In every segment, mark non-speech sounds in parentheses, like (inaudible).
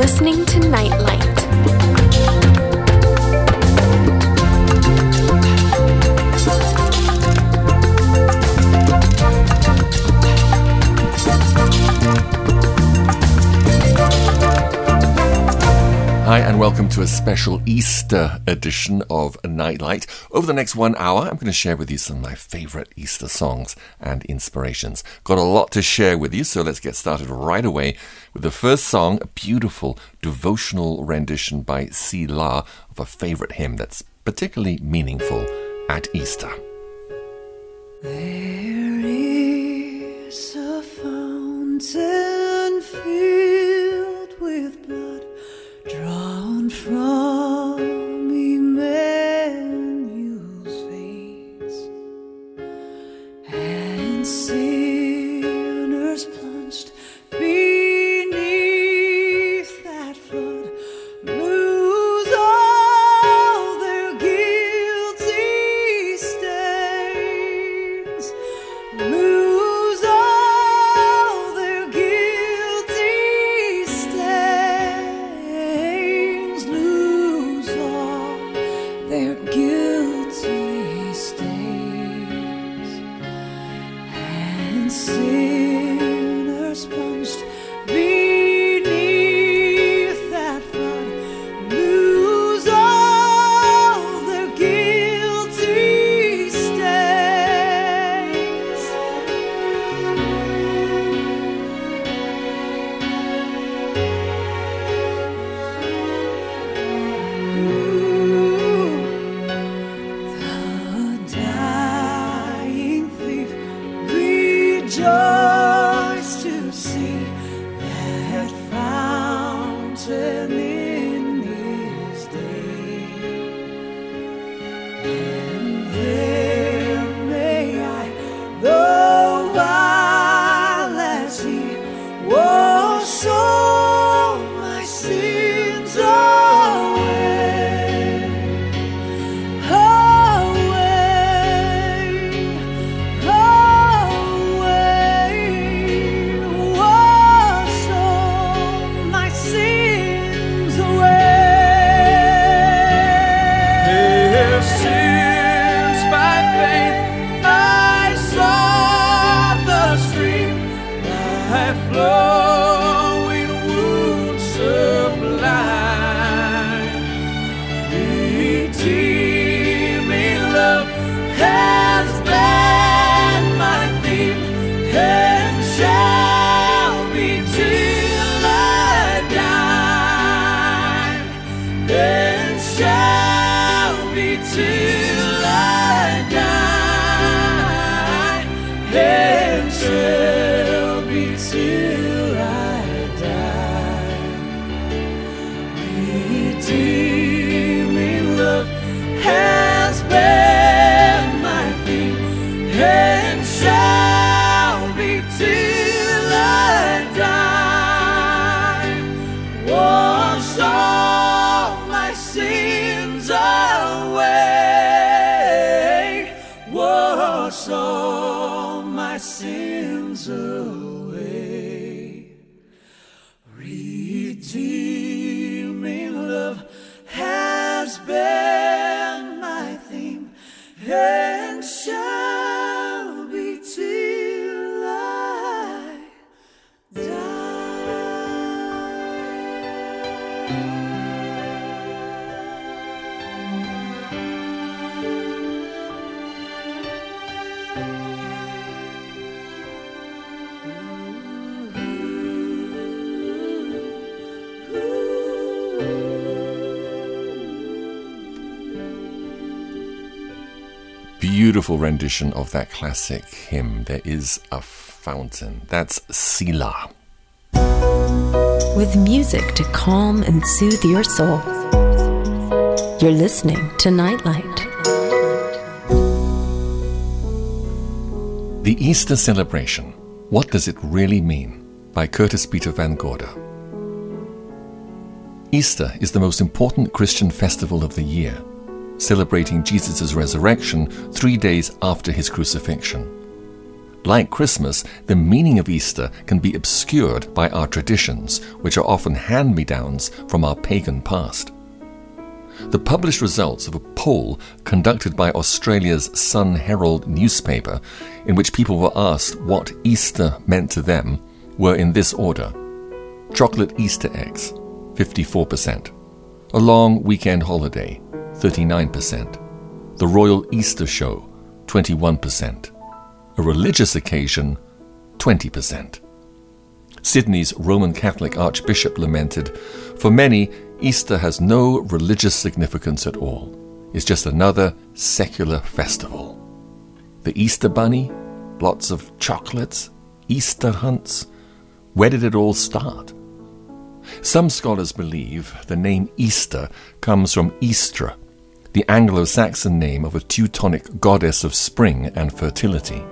listening to Nightlight. Hi, and welcome to a special Easter edition of Nightlight. Over the next one hour, I'm going to share with you some of my favorite Easter songs and inspirations. Got a lot to share with you, so let's get started right away with the first song, a beautiful devotional rendition by Selah of a favorite hymn that's particularly meaningful at Easter. There is a fountain filled with blood drawn from my sins away. Beautiful rendition of that classic hymn, There is a Fountain. That's Selah. with music to calm and soothe your soul. You're listening to Nightlight. The Easter Celebration What Does It Really Mean? by Curtis Peter Van Gorder. Easter is the most important Christian festival of the year, celebrating Jesus' resurrection three days after his crucifixion. like Christmas, the meaning of Easter can be obscured by our traditions, which are often hand me downs from our pagan past. The published results of a poll conducted by Australia's Sun Herald newspaper, in which people were asked what Easter meant to them, were in this order chocolate Easter eggs, 54%, a long weekend holiday, 39%, the Royal Easter Show, 21%, a religious occasion, 20%. Sydney's Roman Catholic Archbishop lamented For many, Easter has no religious significance at all. It's just another secular festival. The Easter Bunny, lots of chocolates, Easter hunts. Where did it all start? Some scholars believe the name Easter comes from Eastra, the Anglo Saxon name of a Teutonic goddess of spring and fertility.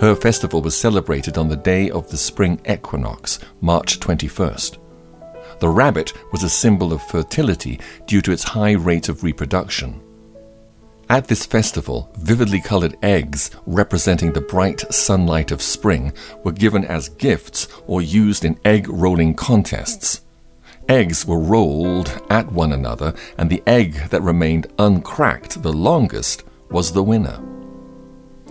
Her festival was celebrated on the day of the spring equinox, March 21st. The rabbit was a symbol of fertility due to its high rate of reproduction. At this festival, vividly colored eggs representing the bright sunlight of spring were given as gifts or used in egg rolling contests. Eggs were rolled at one another, and the egg that remained uncracked the longest was the winner.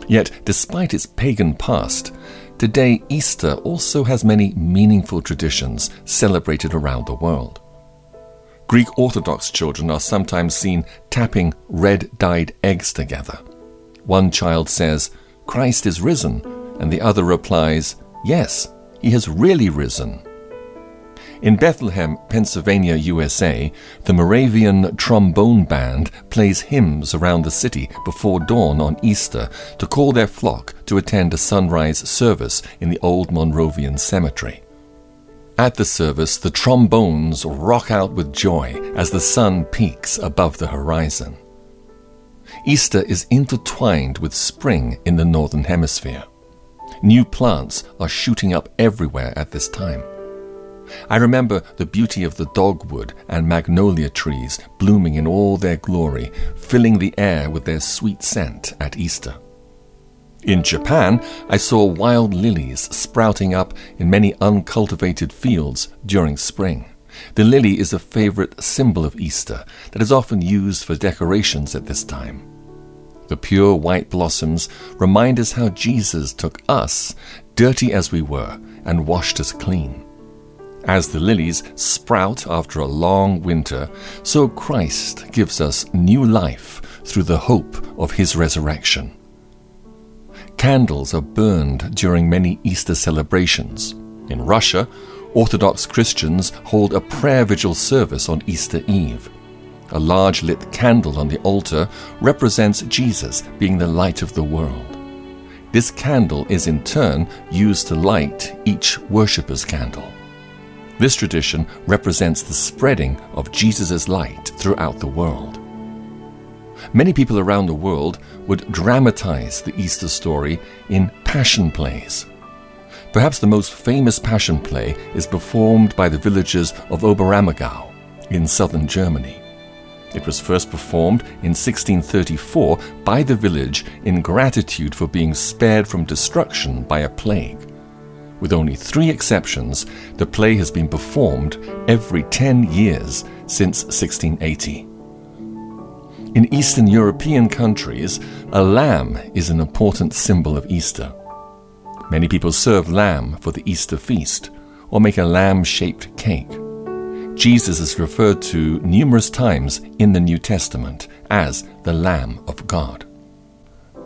Yet, despite its pagan past, today Easter also has many meaningful traditions celebrated around the world. Greek Orthodox children are sometimes seen tapping red dyed eggs together. One child says, Christ is risen, and the other replies, Yes, he has really risen. In Bethlehem, Pennsylvania, USA, the Moravian Trombone Band plays hymns around the city before dawn on Easter to call their flock to attend a sunrise service in the old Moravian cemetery. At the service, the trombones rock out with joy as the sun peaks above the horizon. Easter is intertwined with spring in the Northern Hemisphere. New plants are shooting up everywhere at this time. I remember the beauty of the dogwood and magnolia trees blooming in all their glory, filling the air with their sweet scent at Easter. In Japan, I saw wild lilies sprouting up in many uncultivated fields during spring. The lily is a favorite symbol of Easter that is often used for decorations at this time. The pure white blossoms remind us how Jesus took us, dirty as we were, and washed us clean. As the lilies sprout after a long winter, so Christ gives us new life through the hope of his resurrection. Candles are burned during many Easter celebrations. In Russia, Orthodox Christians hold a prayer vigil service on Easter Eve. A large lit candle on the altar represents Jesus being the light of the world. This candle is in turn used to light each worshipper's candle. This tradition represents the spreading of Jesus' light throughout the world. Many people around the world would dramatize the Easter story in passion plays. Perhaps the most famous passion play is performed by the villagers of Oberammergau in southern Germany. It was first performed in 1634 by the village in gratitude for being spared from destruction by a plague. With only three exceptions, the play has been performed every 10 years since 1680. In Eastern European countries, a lamb is an important symbol of Easter. Many people serve lamb for the Easter feast or make a lamb shaped cake. Jesus is referred to numerous times in the New Testament as the Lamb of God.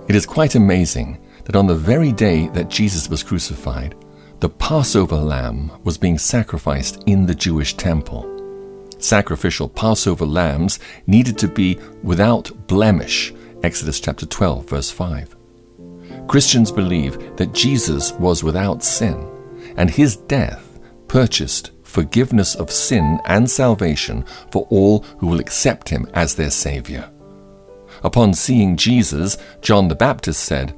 It is quite amazing that on the very day that Jesus was crucified, the Passover lamb was being sacrificed in the Jewish temple. Sacrificial Passover lambs needed to be without blemish, Exodus chapter 12, verse 5. Christians believe that Jesus was without sin, and his death purchased forgiveness of sin and salvation for all who will accept him as their Savior. Upon seeing Jesus, John the Baptist said,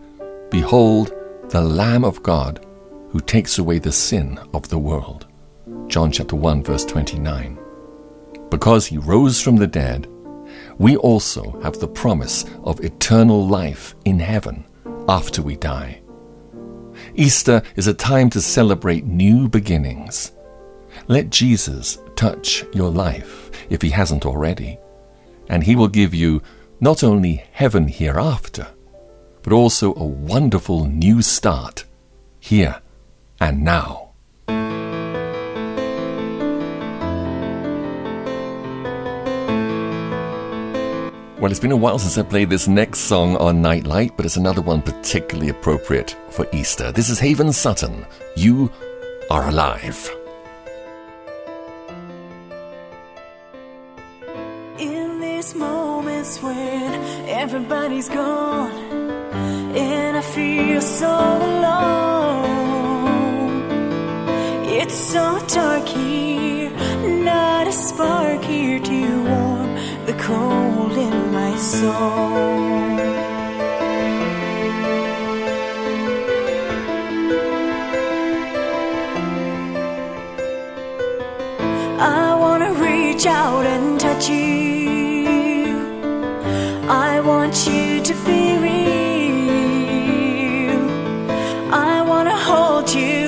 Behold, the Lamb of God who takes away the sin of the world. John chapter 1 verse 29. Because he rose from the dead, we also have the promise of eternal life in heaven after we die. Easter is a time to celebrate new beginnings. Let Jesus touch your life if he hasn't already, and he will give you not only heaven hereafter, but also a wonderful new start here and now. Well, it's been a while since I played this next song on Nightlight, but it's another one particularly appropriate for Easter. This is Haven Sutton. You are alive. In these moments when everybody's gone, and I feel so alone, it's so dark here, not a spark here to warm the cold in my soul. I wanna reach out and touch you. I want you to be real. I wanna hold you.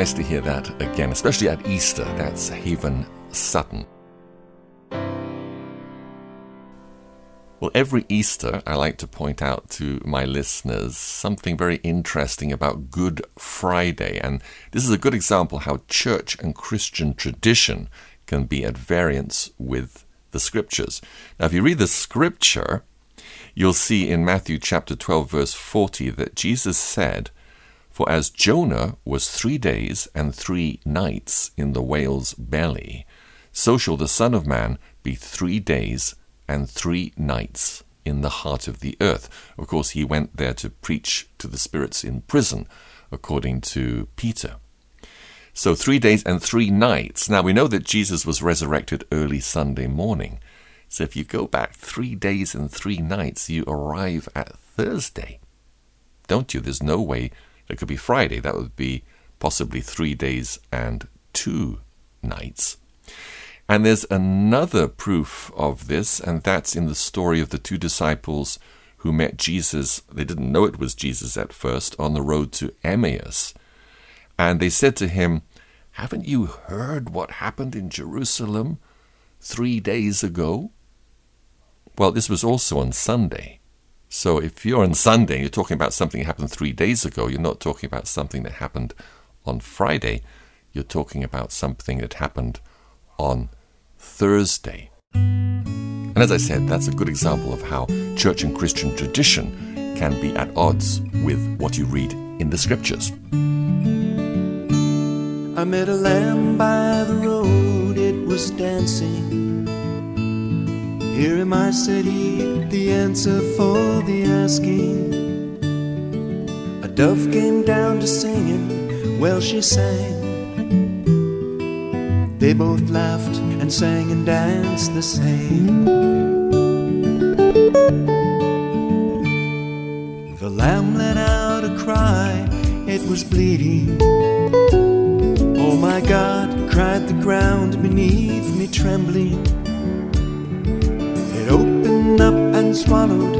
Nice to hear that again, especially at Easter. That's Haven Sutton. Well, every Easter, I like to point out to my listeners something very interesting about Good Friday. And this is a good example how church and Christian tradition can be at variance with the scriptures. Now, if you read the scripture, you'll see in Matthew chapter 12, verse 40, that Jesus said, For as Jonah was three days and three nights in the whale's belly, so shall the Son of Man be three days and three nights in the heart of the earth. Of course, he went there to preach to the spirits in prison, according to Peter. So, three days and three nights. Now, we know that Jesus was resurrected early Sunday morning. So, if you go back three days and three nights, you arrive at Thursday. Don't you? There's no way it could be Friday. That would be possibly three days and two nights. And there's another proof of this, and that's in the story of the two disciples who met Jesus. They didn't know it was Jesus at first on the road to Emmaus. And they said to him, Haven't you heard what happened in Jerusalem three days ago? Well, this was also on Sunday. So if you're on Sunday, you're talking about something that happened three days ago, you're not talking about something that happened on Friday. You're talking about something that happened on Thursday. And as I said, that's a good example of how church and Christian tradition can be at odds with what you read in the scriptures. I met a lamb by the road, it was dancing. Here in my city, the answer for the asking. A dove came down to sing it, well, she sang. They both laughed and sang and danced the same. The lamb let out a cry, it was bleeding. Oh my God, cried the ground beneath me trembling. Up and swallowed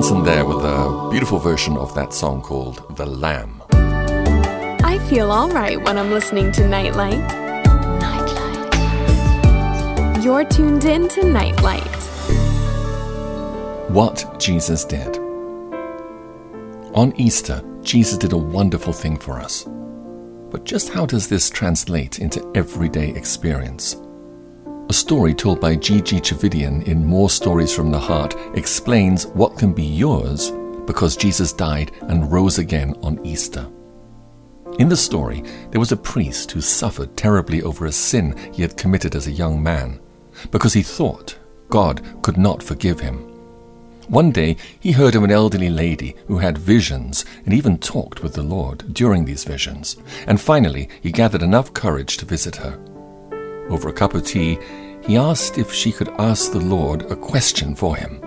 Johnson there with a beautiful version of that song called The Lamb. I feel alright when I'm listening to Nightlight. Nightlight. You're tuned in to Nightlight. What Jesus did. On Easter, Jesus did a wonderful thing for us. But just how does this translate into everyday experience? A story told by Gigi Tchividjian in More Stories from the Heart explains what can be yours because Jesus died and rose again on Easter. In the story, there was a priest who suffered terribly over a sin he had committed as a young man because he thought God could not forgive him. One day he heard of an elderly lady who had visions and even talked with the Lord during these visions. And finally, he gathered enough courage to visit her. Over a cup of tea, he asked if she could ask the Lord a question for him.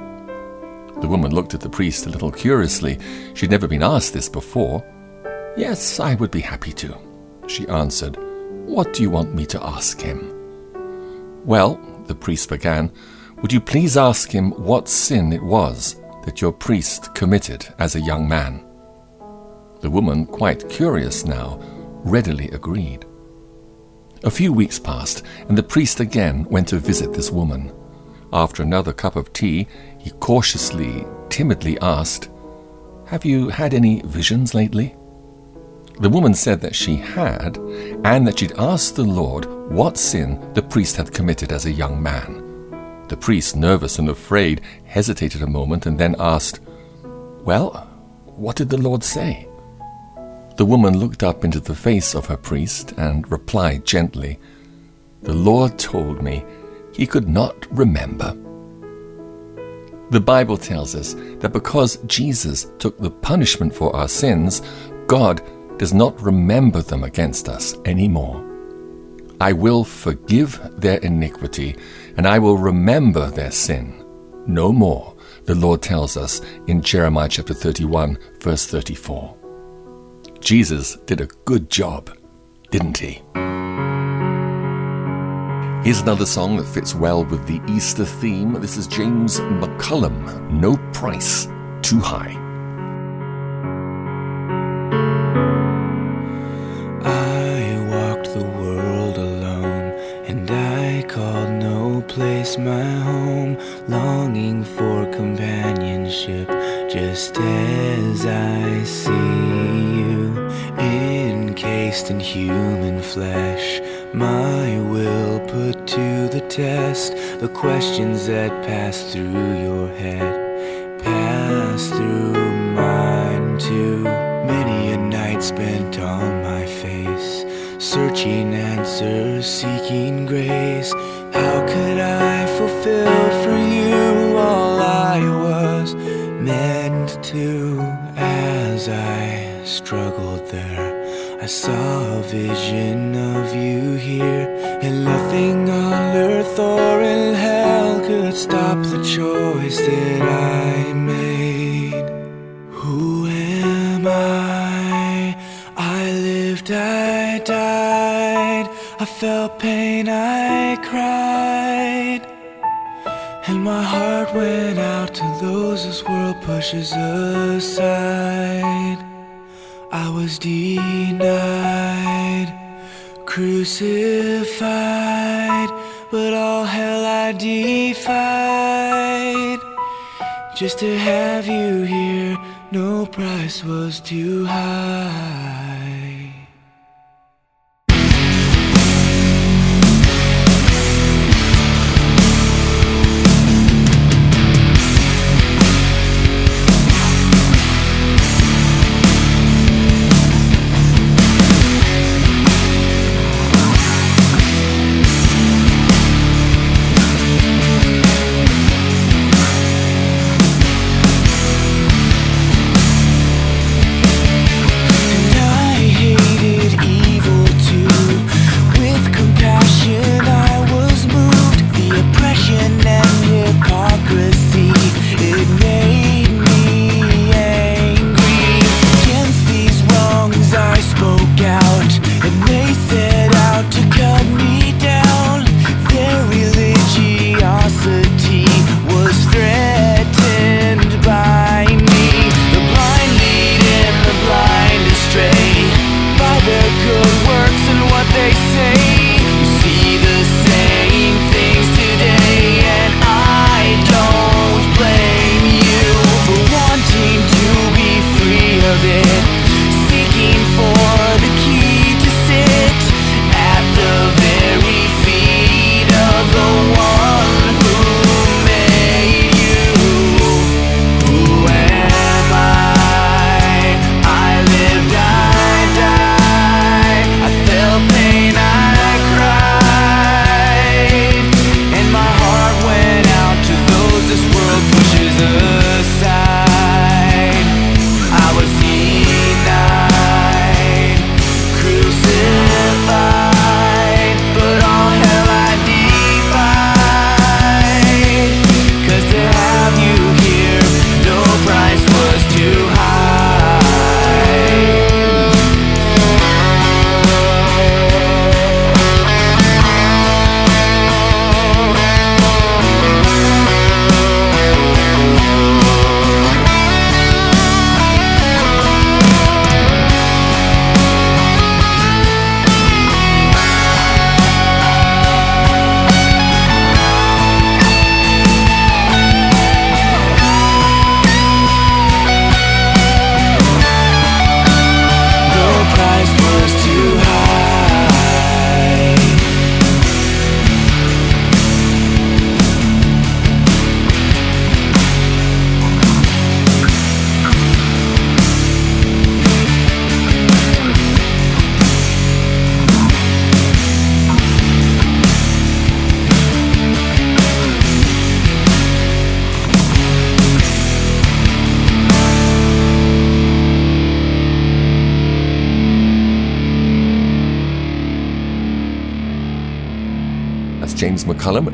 The woman looked at the priest a little curiously. She'd never been asked this before. Yes, I would be happy to, she answered. What do you want me to ask him? Well, the priest began, would you please ask him what sin it was that your priest committed as a young man? The woman, quite curious now, readily agreed. A few weeks passed, and the priest again went to visit this woman. After another cup of tea, he cautiously, timidly asked, Have you had any visions lately? The woman said that she had, and that she'd asked the Lord what sin the priest had committed as a young man. The priest, nervous and afraid, hesitated a moment and then asked, Well, what did the Lord say? The woman looked up into the face of her priest and replied gently, The Lord told me he could not remember. The Bible tells us that because Jesus took the punishment for our sins, God does not remember them against us anymore. I will forgive their iniquity, and I will remember their sin no more, the Lord tells us in Jeremiah chapter 31, verse 34. Jesus did a good job, didn't he? Here's another song that fits well with the Easter theme. This is James McCullum, No Price Too High. I walked the world alone, and I called no place my home, longing for companionship, just as I see in human flesh. My will put to the test the questions that pass through your head, pass through mine too. Many a night spent on my face, searching answers, seeking grace. How could I fulfill for you all I was meant to? As I struggled there, I saw a vision of you here, and nothing on earth or in hell could stop the choice that I made. Who am I? I lived, I died. I felt pain, I cried. And my heart went out to those this world pushes aside. I was denied, crucified, but all hell I defied. Just to have you here, no price was too high.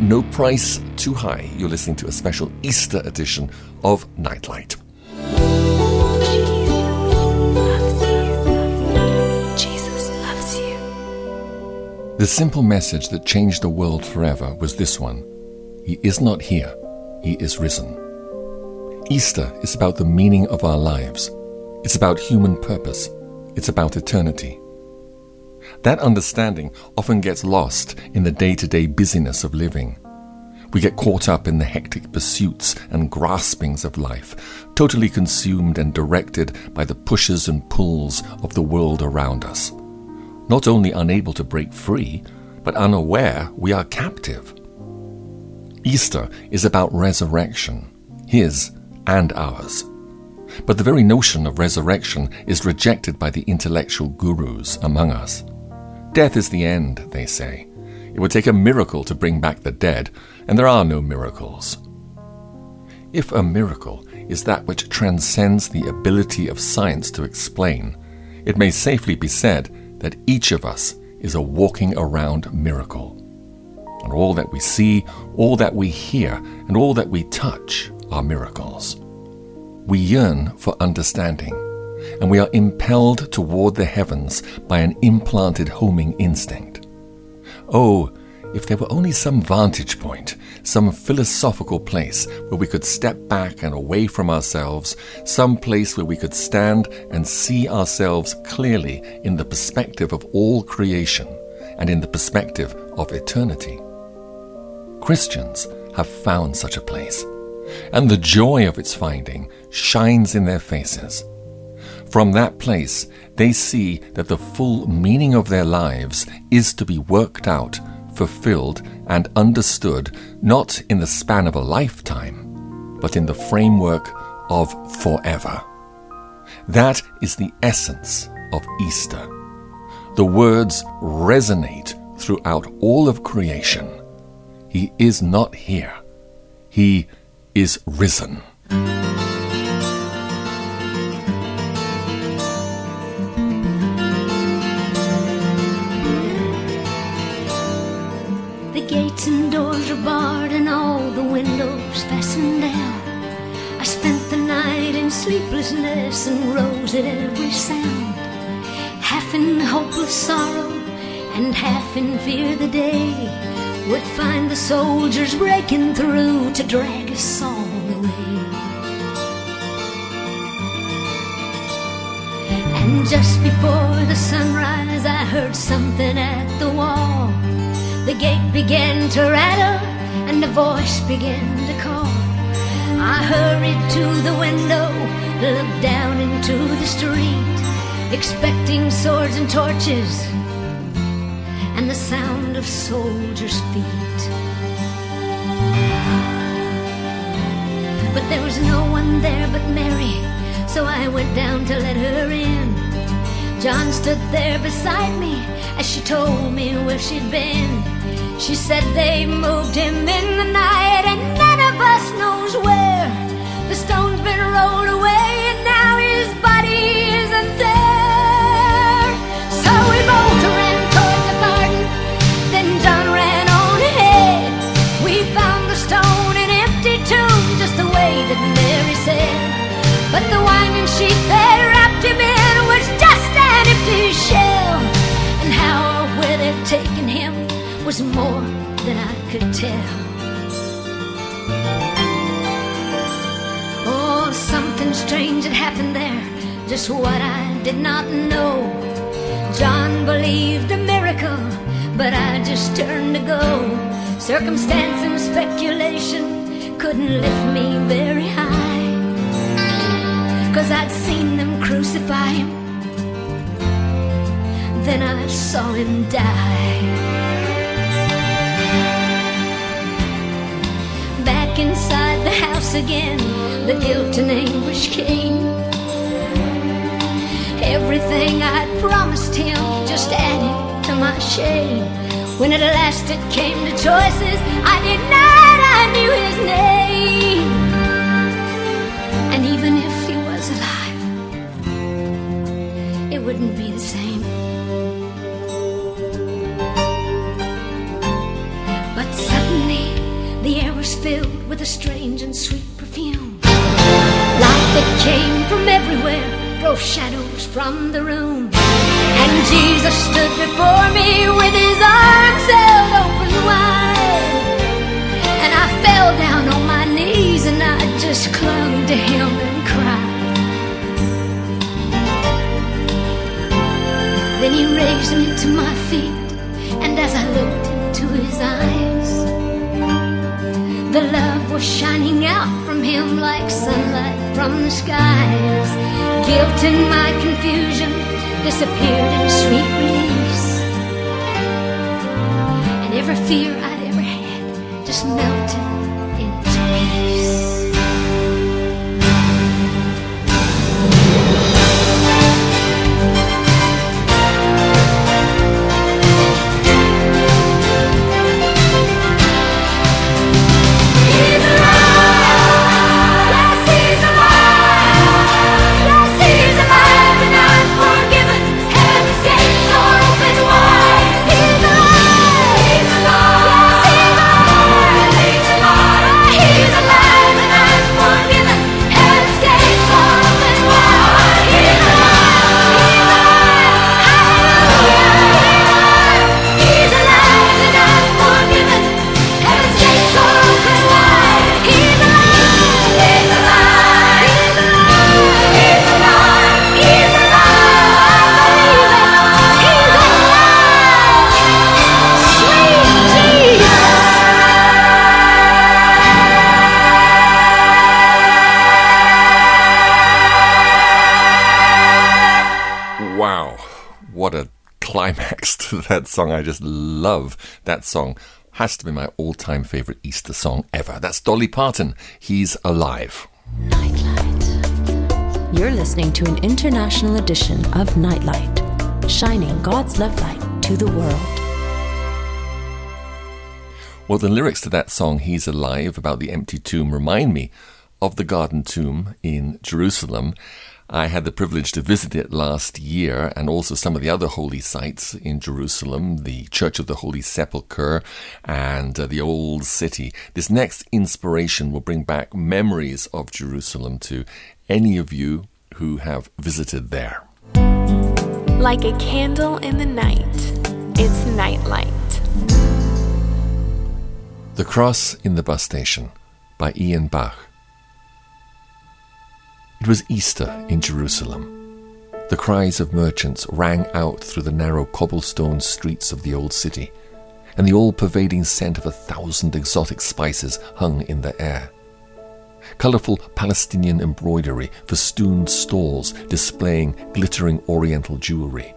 No price too high. You're listening to a special Easter edition of Nightlight. Jesus loves you. The simple message that changed the world forever was this one He is not here, He is risen. Easter is about the meaning of our lives, it's about human purpose, it's about eternity. That understanding often gets lost in the day to day busyness of living. We get caught up in the hectic pursuits and graspings of life, totally consumed and directed by the pushes and pulls of the world around us. Not only unable to break free, but unaware we are captive. Easter is about resurrection, His and ours. But the very notion of resurrection is rejected by the intellectual gurus among us. Death is the end, they say. It would take a miracle to bring back the dead, and there are no miracles. If a miracle is that which transcends the ability of science to explain, it may safely be said that each of us is a walking around miracle. And all that we see, all that we hear, and all that we touch are miracles. We yearn for understanding and we are impelled toward the heavens by an implanted homing instinct. Oh, if there were only some vantage point, some philosophical place where we could step back and away from ourselves, some place where we could stand and see ourselves clearly in the perspective of all creation and in the perspective of eternity. Christians have found such a place, and the joy of its finding shines in their faces. From that place, they see that the full meaning of their lives is to be worked out, fulfilled, and understood not in the span of a lifetime, but in the framework of forever. That is the essence of Easter. The words resonate throughout all of creation. He is not here, He is risen. Sleeplessness and rose at every sound. Half in hopeless sorrow and half in fear the day would find the soldiers breaking through to drag us all away. And just before the sunrise, I heard something at the wall. The gate began to rattle and a voice began to call. I hurried to the window, looked down into the street, expecting swords and torches and the sound of soldiers' feet. But there was no one there but Mary, so I went down to let her in. John stood there beside me as she told me where she'd been. She said they moved him in the night and none of us knows where. The stone's been rolled away and now his body isn't there. Just what I did not know. John believed a miracle, but I just turned to go. Circumstance and speculation couldn't lift me very high. Cause I'd seen them crucify him, then I saw him die. Back inside the house again, the guilt and anguish came. Everything I'd promised him just added to my shame. When at last it came to choices, I denied I knew his name. And even if he was alive, it wouldn't be the same. But suddenly, The air was filled with a strange and sweet perfume. Light that came from everywhere drove shadows from the room. And Jesus stood before me with his arms held open wide. And I fell down on my knees and I just clung to him and cried. Then he raised me to my feet, and as I looked into his eyes, the love was shining out from him like sunlight from the skies. Guilt and my confusion disappeared in sweet release. And every fear I'd to (laughs) that song. I just love that song. Has to be my all time favorite Easter song ever. That's Dolly Parton. He's alive. Nightlight. You're listening to an international edition of Nightlight, shining God's love light to the world. Well, the lyrics to that song, He's Alive, about the empty tomb, remind me of the Garden Tomb in Jerusalem. I had the privilege to visit it last year and also some of the other holy sites in Jerusalem, the Church of the Holy Sepulchre and uh, the Old City. This next inspiration will bring back memories of Jerusalem to any of you who have visited there. Like a candle in the night, it's nightlight. The Cross in the Bus Station by Ian Bach. It was Easter in Jerusalem. The cries of merchants rang out through the narrow cobblestone streets of the old city, and the all pervading scent of a thousand exotic spices hung in the air. Colourful Palestinian embroidery festooned stalls displaying glittering oriental jewelry.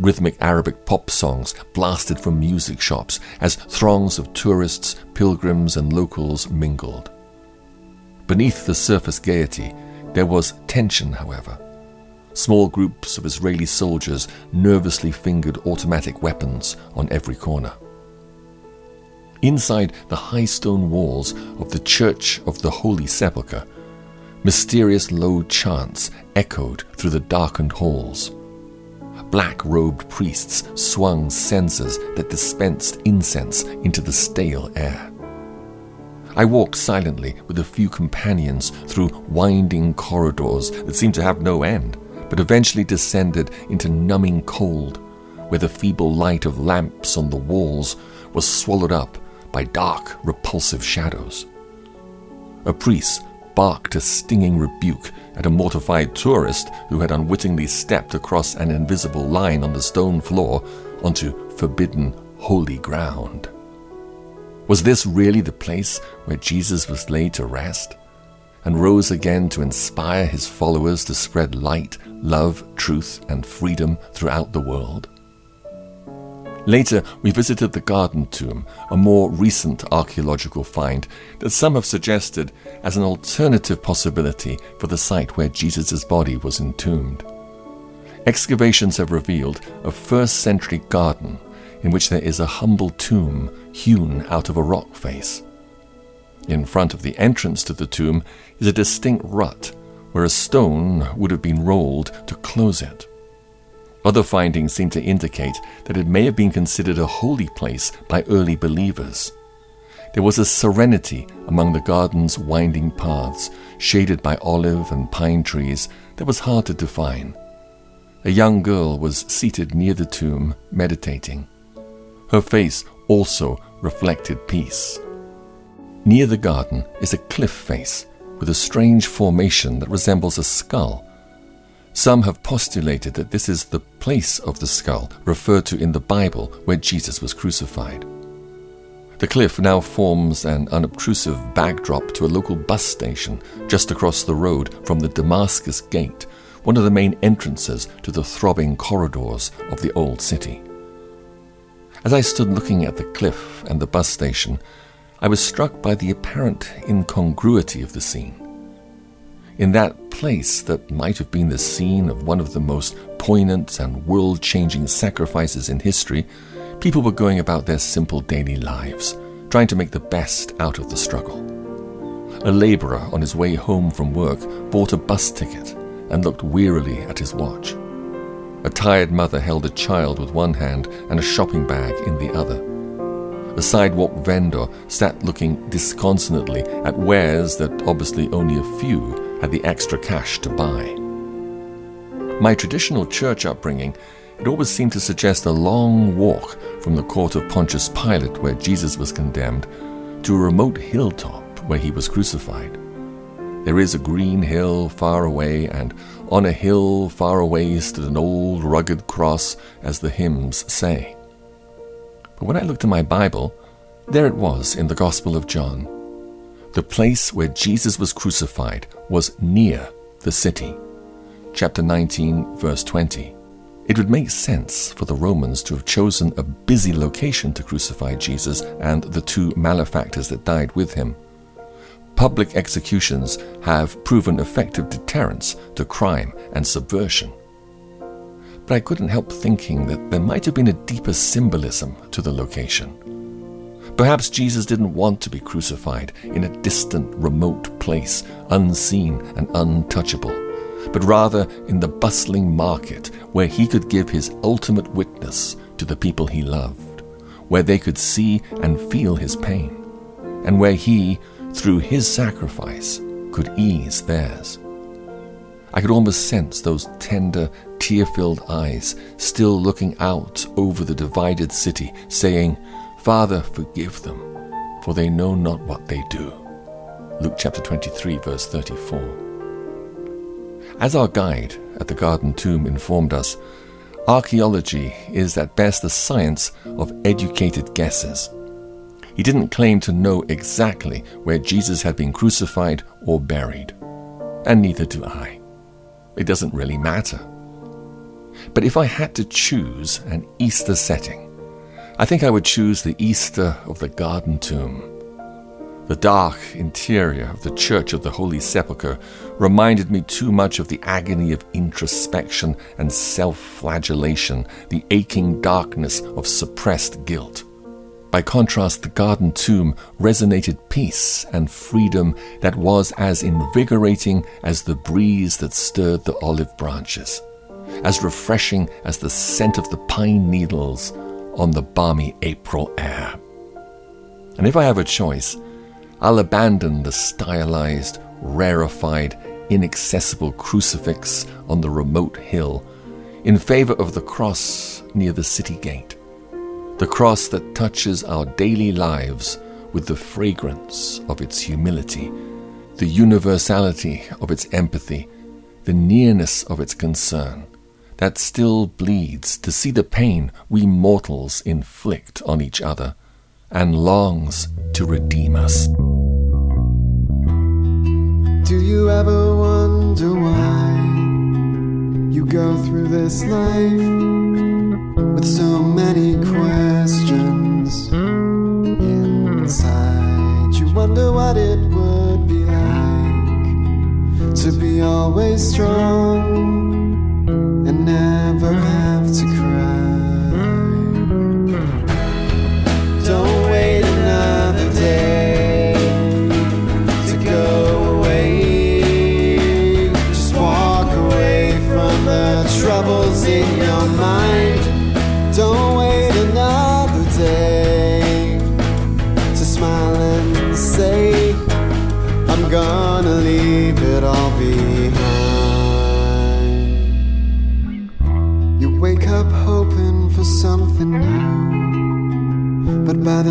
Rhythmic Arabic pop songs blasted from music shops as throngs of tourists, pilgrims, and locals mingled. Beneath the surface gaiety, there was tension, however. Small groups of Israeli soldiers nervously fingered automatic weapons on every corner. Inside the high stone walls of the Church of the Holy Sepulchre, mysterious low chants echoed through the darkened halls. Black robed priests swung censers that dispensed incense into the stale air. I walked silently with a few companions through winding corridors that seemed to have no end, but eventually descended into numbing cold, where the feeble light of lamps on the walls was swallowed up by dark, repulsive shadows. A priest barked a stinging rebuke at a mortified tourist who had unwittingly stepped across an invisible line on the stone floor onto forbidden holy ground. Was this really the place where Jesus was laid to rest and rose again to inspire his followers to spread light, love, truth, and freedom throughout the world? Later, we visited the Garden Tomb, a more recent archaeological find that some have suggested as an alternative possibility for the site where Jesus' body was entombed. Excavations have revealed a first century garden in which there is a humble tomb hewn out of a rock face. In front of the entrance to the tomb is a distinct rut where a stone would have been rolled to close it. Other findings seem to indicate that it may have been considered a holy place by early believers. There was a serenity among the garden's winding paths, shaded by olive and pine trees, that was hard to define. A young girl was seated near the tomb, meditating. Her face also reflected peace. Near the garden is a cliff face with a strange formation that resembles a skull. Some have postulated that this is the place of the skull referred to in the Bible where Jesus was crucified. The cliff now forms an unobtrusive backdrop to a local bus station just across the road from the Damascus Gate, one of the main entrances to the throbbing corridors of the old city. As I stood looking at the cliff and the bus station, I was struck by the apparent incongruity of the scene. In that place that might have been the scene of one of the most poignant and world changing sacrifices in history, people were going about their simple daily lives, trying to make the best out of the struggle. A laborer on his way home from work bought a bus ticket and looked wearily at his watch. A tired mother held a child with one hand and a shopping bag in the other. A sidewalk vendor sat looking disconsolately at wares that obviously only a few had the extra cash to buy. My traditional church upbringing it always seemed to suggest a long walk from the court of Pontius Pilate, where Jesus was condemned, to a remote hilltop where he was crucified. There is a green hill far away, and on a hill far away stood an old rugged cross, as the hymns say. But when I looked in my Bible, there it was in the Gospel of John. The place where Jesus was crucified was near the city. Chapter 19, verse 20. It would make sense for the Romans to have chosen a busy location to crucify Jesus and the two malefactors that died with him. Public executions have proven effective deterrents to crime and subversion but I couldn't help thinking that there might have been a deeper symbolism to the location. Perhaps Jesus didn't want to be crucified in a distant, remote place, unseen and untouchable, but rather in the bustling market where he could give his ultimate witness to the people he loved, where they could see and feel his pain, and where he, through his sacrifice, could ease theirs. I could almost sense those tender, tear filled eyes still looking out over the divided city, saying, Father, forgive them, for they know not what they do. Luke chapter 23, verse 34. As our guide at the Garden Tomb informed us, archaeology is at best a science of educated guesses. He didn't claim to know exactly where Jesus had been crucified or buried, and neither do I. It doesn't really matter. But if I had to choose an Easter setting, I think I would choose the Easter of the Garden Tomb. The dark interior of the Church of the Holy Sepulchre reminded me too much of the agony of introspection and self flagellation, the aching darkness of suppressed guilt. By contrast, the garden tomb resonated peace and freedom that was as invigorating as the breeze that stirred the olive branches, as refreshing as the scent of the pine needles on the balmy April air. And if I have a choice, I'll abandon the stylized, rarefied, inaccessible crucifix on the remote hill in favor of the cross near the city gate the cross that touches our daily lives with the fragrance of its humility, the universality of its empathy, the nearness of its concern, that still bleeds to see the pain we mortals inflict on each other and longs to redeem us. Do you ever wonder why you go through this life? With so many questions inside. You wonder what it would be like to be always strong and never have to cry.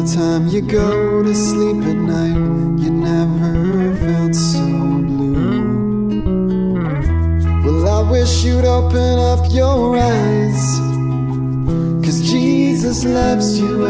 The time you go to sleep at night, you never felt so blue. Well, I wish you'd open up your eyes. Cause Jesus loves you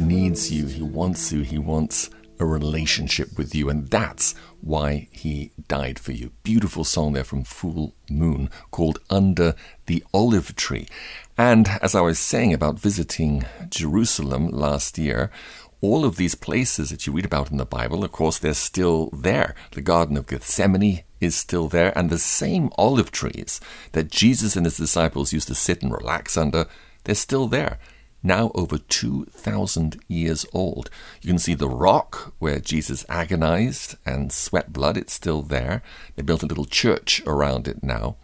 Needs you. He wants you. He wants a relationship with you. And that's why he died for you. Beautiful song there from Full Moon called Under the Olive Tree. And as I was saying about visiting Jerusalem last year, all of these places that you read about in the Bible, of course, they're still there. The Garden of Gethsemane is still there, and the same olive trees that Jesus and his disciples used to sit and relax under, they're still there. Now over 2,000 years old. You can see the rock where Jesus agonized and sweat blood, it's still there. They built a little church around it now.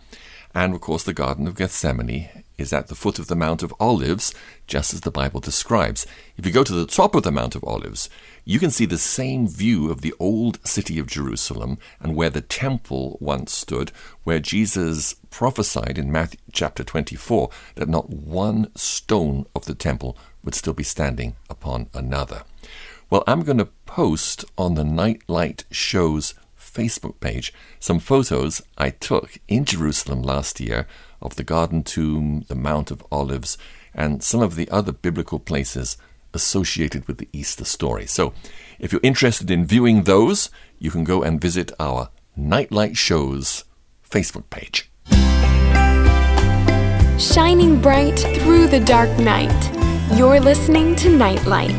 And of course, the Garden of Gethsemane is at the foot of the Mount of Olives, just as the Bible describes. If you go to the top of the Mount of Olives, you can see the same view of the old city of Jerusalem and where the temple once stood, where Jesus prophesied in Matthew chapter 24 that not one stone of the temple would still be standing upon another. Well, I'm going to post on the Nightlight Show's Facebook page some photos I took in Jerusalem last year of the Garden Tomb, the Mount of Olives, and some of the other biblical places associated with the Easter story. So, if you're interested in viewing those, you can go and visit our Nightlight Shows Facebook page. Shining bright through the dark night. You're listening to Nightlight.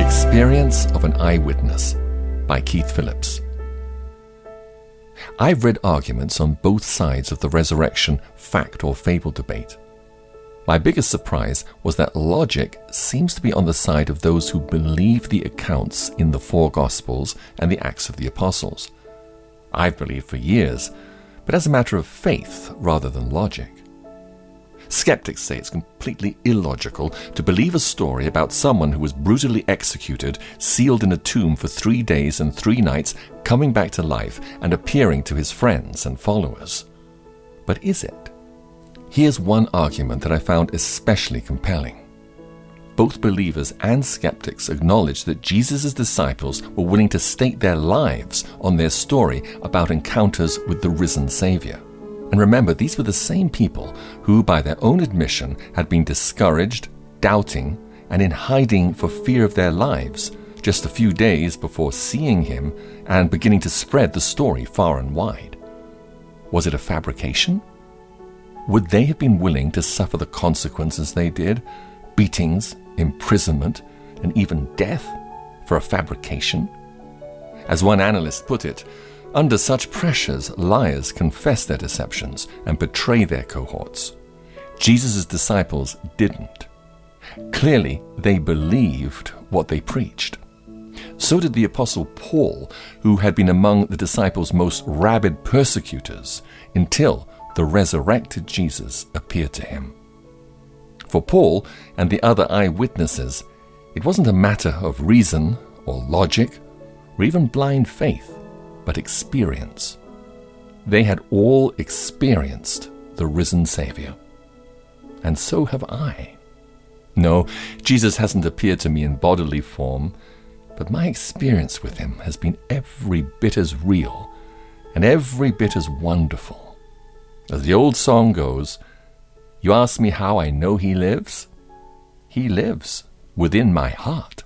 Experience of an Eyewitness by Keith Phillips. I've read arguments on both sides of the resurrection fact or fable debate. My biggest surprise was that logic seems to be on the side of those who believe the accounts in the four Gospels and the Acts of the Apostles. I've believed for years, but as a matter of faith rather than logic. Skeptics say it's completely illogical to believe a story about someone who was brutally executed, sealed in a tomb for three days and three nights, coming back to life and appearing to his friends and followers. But is it? Here's one argument that I found especially compelling. Both believers and skeptics acknowledge that Jesus' disciples were willing to stake their lives on their story about encounters with the risen Savior. And remember, these were the same people who, by their own admission, had been discouraged, doubting, and in hiding for fear of their lives just a few days before seeing him and beginning to spread the story far and wide. Was it a fabrication? Would they have been willing to suffer the consequences they did beatings, imprisonment, and even death for a fabrication? As one analyst put it, Under such pressures, liars confess their deceptions and betray their cohorts. Jesus' disciples didn't. Clearly, they believed what they preached. So did the Apostle Paul, who had been among the disciples' most rabid persecutors until the resurrected Jesus appeared to him. For Paul and the other eyewitnesses, it wasn't a matter of reason or logic or even blind faith, but experience. They had all experienced the risen Savior. And so have I. No, Jesus hasn't appeared to me in bodily form, but my experience with him has been every bit as real and every bit as wonderful. As the old song goes, You ask me how I know he lives? He lives within my heart.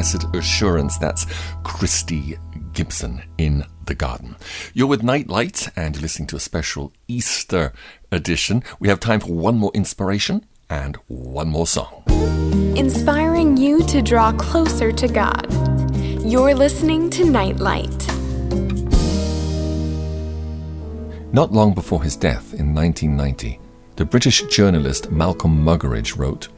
Blessed Assurance. That's Christy Gibson in the garden. You're with Nightlight and you're listening to a special Easter edition. We have time for one more inspiration and one more song. Inspiring you to draw closer to God. You're listening to Nightlight. Not long before his death in 1990, the British journalist Malcolm Muggeridge wrote,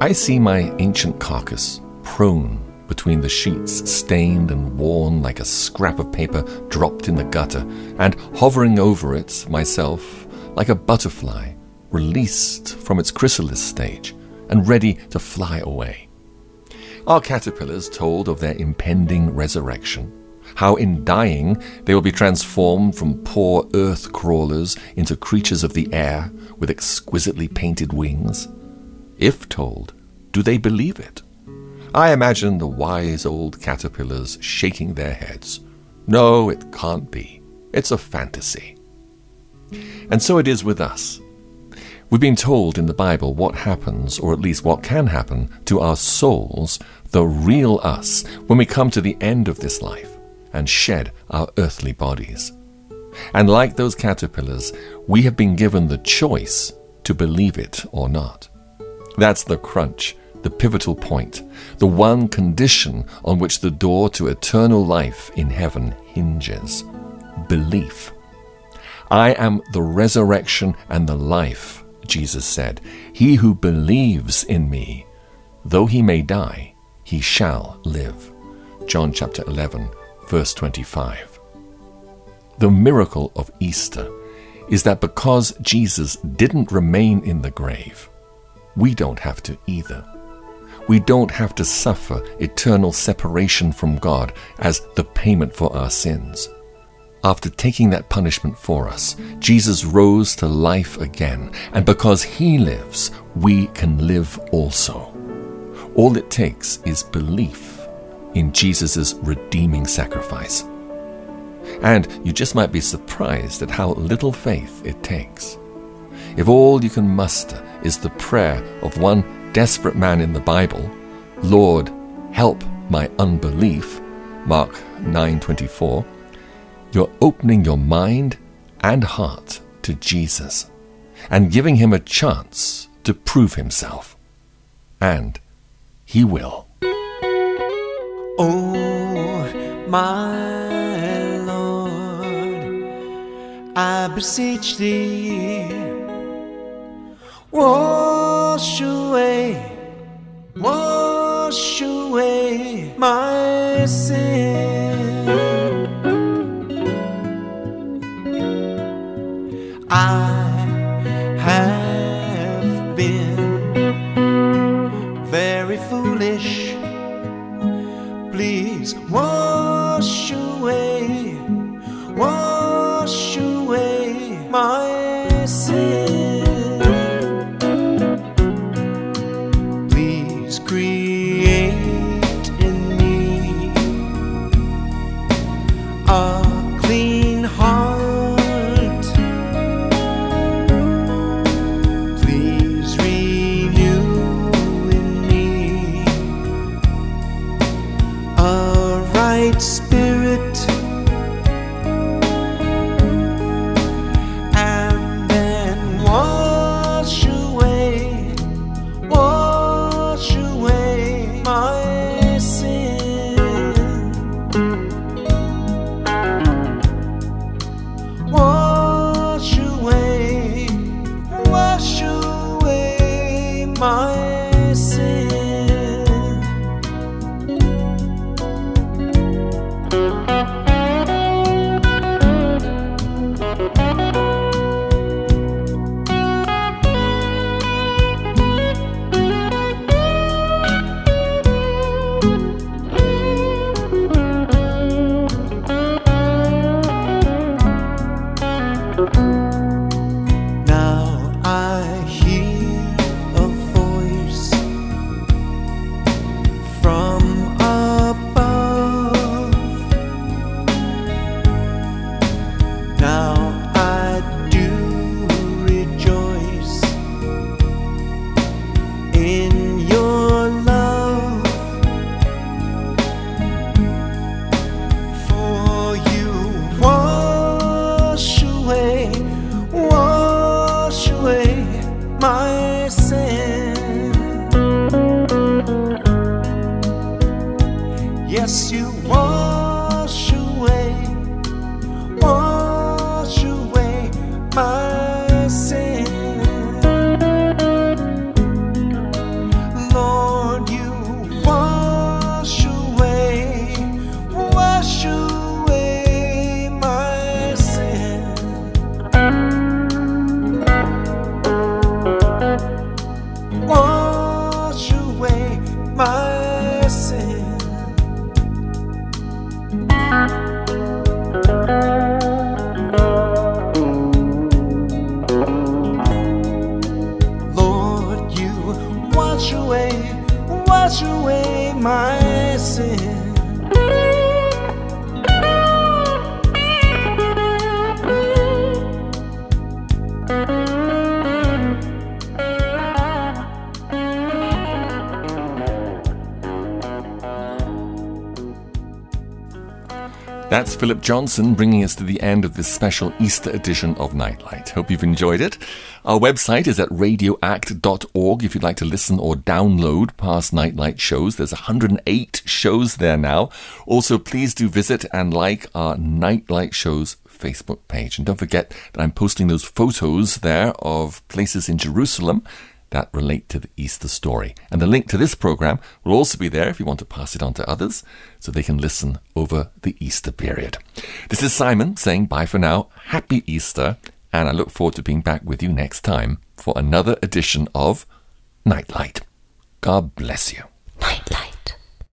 I see my ancient carcass prone between the sheets, stained and worn like a scrap of paper dropped in the gutter, and hovering over it myself like a butterfly released from its chrysalis stage and ready to fly away. Our caterpillars told of their impending resurrection, how in dying they will be transformed from poor earth crawlers into creatures of the air with exquisitely painted wings. If told, do they believe it? I imagine the wise old caterpillars shaking their heads. No, it can't be. It's a fantasy. And so it is with us. We've been told in the Bible what happens, or at least what can happen, to our souls, the real us, when we come to the end of this life and shed our earthly bodies. And like those caterpillars, we have been given the choice to believe it or not. That's the crunch the pivotal point, the one condition on which the door to eternal life in heaven hinges belief. I am the resurrection and the life, Jesus said. He who believes in me, though he may die, he shall live. John chapter 11, verse 25. The miracle of Easter is that because Jesus didn't remain in the grave, we don't have to either we don't have to suffer eternal separation from God as the payment for our sins. After taking that punishment for us, Jesus rose to life again, and because he lives, we can live also. All it takes is belief in Jesus' redeeming sacrifice. And you just might be surprised at how little faith it takes. If all you can muster is the prayer of one desperate man in the Bible, Lord, help my unbelief, Mark 9:24, you're opening your mind and heart to Jesus and giving him a chance to prove himself. And he will. Oh, my Lord, I beseech thee, wash away, wash away my sin. I have been very foolish. Please wash Philip Johnson bringing us to the end of this special Easter edition of Nightlight. Hope you've enjoyed it. Our website is at radioact.org if you'd like to listen or download past Nightlight shows. There's 108 shows there now. Also, please do visit and like our Nightlight shows Facebook page. And don't forget that I'm posting those photos there of places in Jerusalem that relate to the Easter story. And the link to this program will also be there if you want to pass it on to others so they can listen over the Easter period. This is Simon saying bye for now. Happy Easter. And I look forward to being back with you next time for another edition of Nightlight. God bless you. Nightlight.